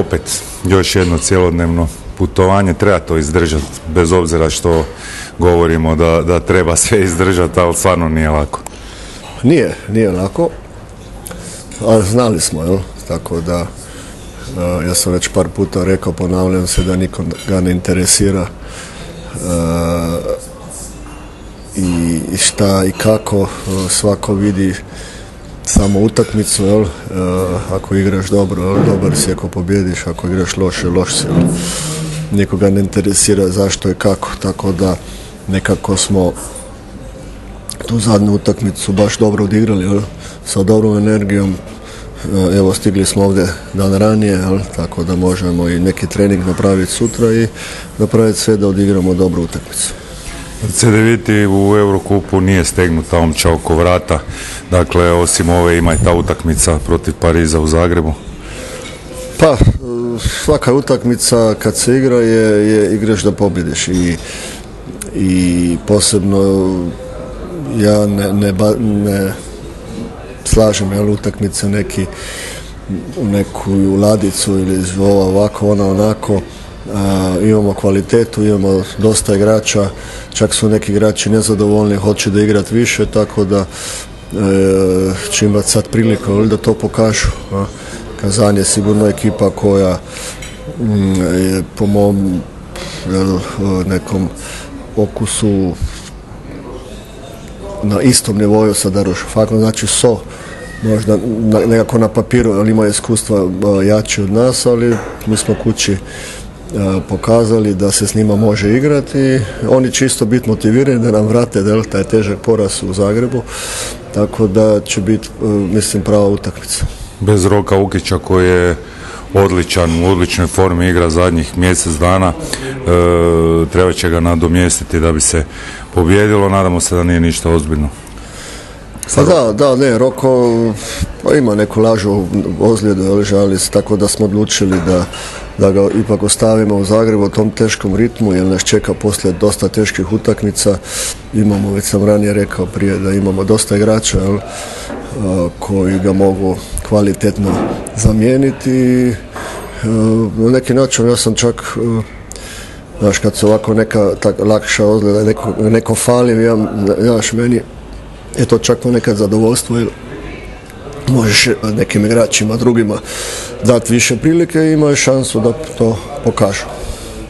opet još jedno cjelodnevno putovanje, treba to izdržati, bez obzira što govorimo da, da treba sve izdržati, ali stvarno nije lako. Nije, nije lako, ali znali smo, jel? Tako da, e, ja sam već par puta rekao, ponavljam se da nikom ga ne interesira e, i šta i kako e, svako vidi samo utakmicu, jel? ako igraš dobro, jel? dobar si ako pobjediš, ako igraš loše, loš si. Jel? Nikoga ne interesira zašto i kako, tako da nekako smo tu zadnju utakmicu baš dobro odigrali, jel? sa dobrom energijom, E, evo stigli smo ovdje dan ranije, tako da možemo i neki trening napraviti sutra i napraviti sve da odigramo dobru utakmicu. CDViti u Eurokupu nije stegnuta omča oko vrata, dakle osim ove ima i ta utakmica protiv Pariza u Zagrebu. Pa, svaka utakmica kad se igra je, je igraš da pobjediš i, i posebno ja ne, ne, ne slažem, jel, utakmice neki u neku ladicu ili ova ovako, ona onako. Imamo kvalitetu, imamo dosta igrača, čak su neki igrači nezadovoljni, hoće da igrat više, tako da e, će imati sad priliku da to pokažu. Kazan je sigurno ekipa koja mm, je po mom nekom okusu na istom nivoju sa Darušafakom, znači so možda nekako na papiru, ali ima iskustva jači od nas, ali mi smo kući pokazali da se s njima može igrati. Oni čisto biti motivirani da nam vrate del, taj težak poraz u Zagrebu, tako da će biti, mislim, prava utakmica. Bez Roka Ukića koji je odličan, u odličnoj formi igra zadnjih mjesec dana, e, treba će ga nadomjestiti da bi se pobjedilo, nadamo se da nije ništa ozbiljno. Pa da, da, ne, Roko pa ima neku lažu ozljedu, žali tako da smo odlučili da, da ga ipak ostavimo u Zagrebu u tom teškom ritmu, jer nas čeka poslije dosta teških utakmica. Imamo, već sam ranije rekao prije, da imamo dosta igrača koji ga mogu kvalitetno zamijeniti. Na neki način ja sam čak Znaš, kad se ovako neka tak, lakša ozljeda, neko, neko fali, ja, znaš, meni je to čak nekad zadovoljstvo jer možeš nekim igračima drugima dati više prilike i imaš šansu da to pokažu.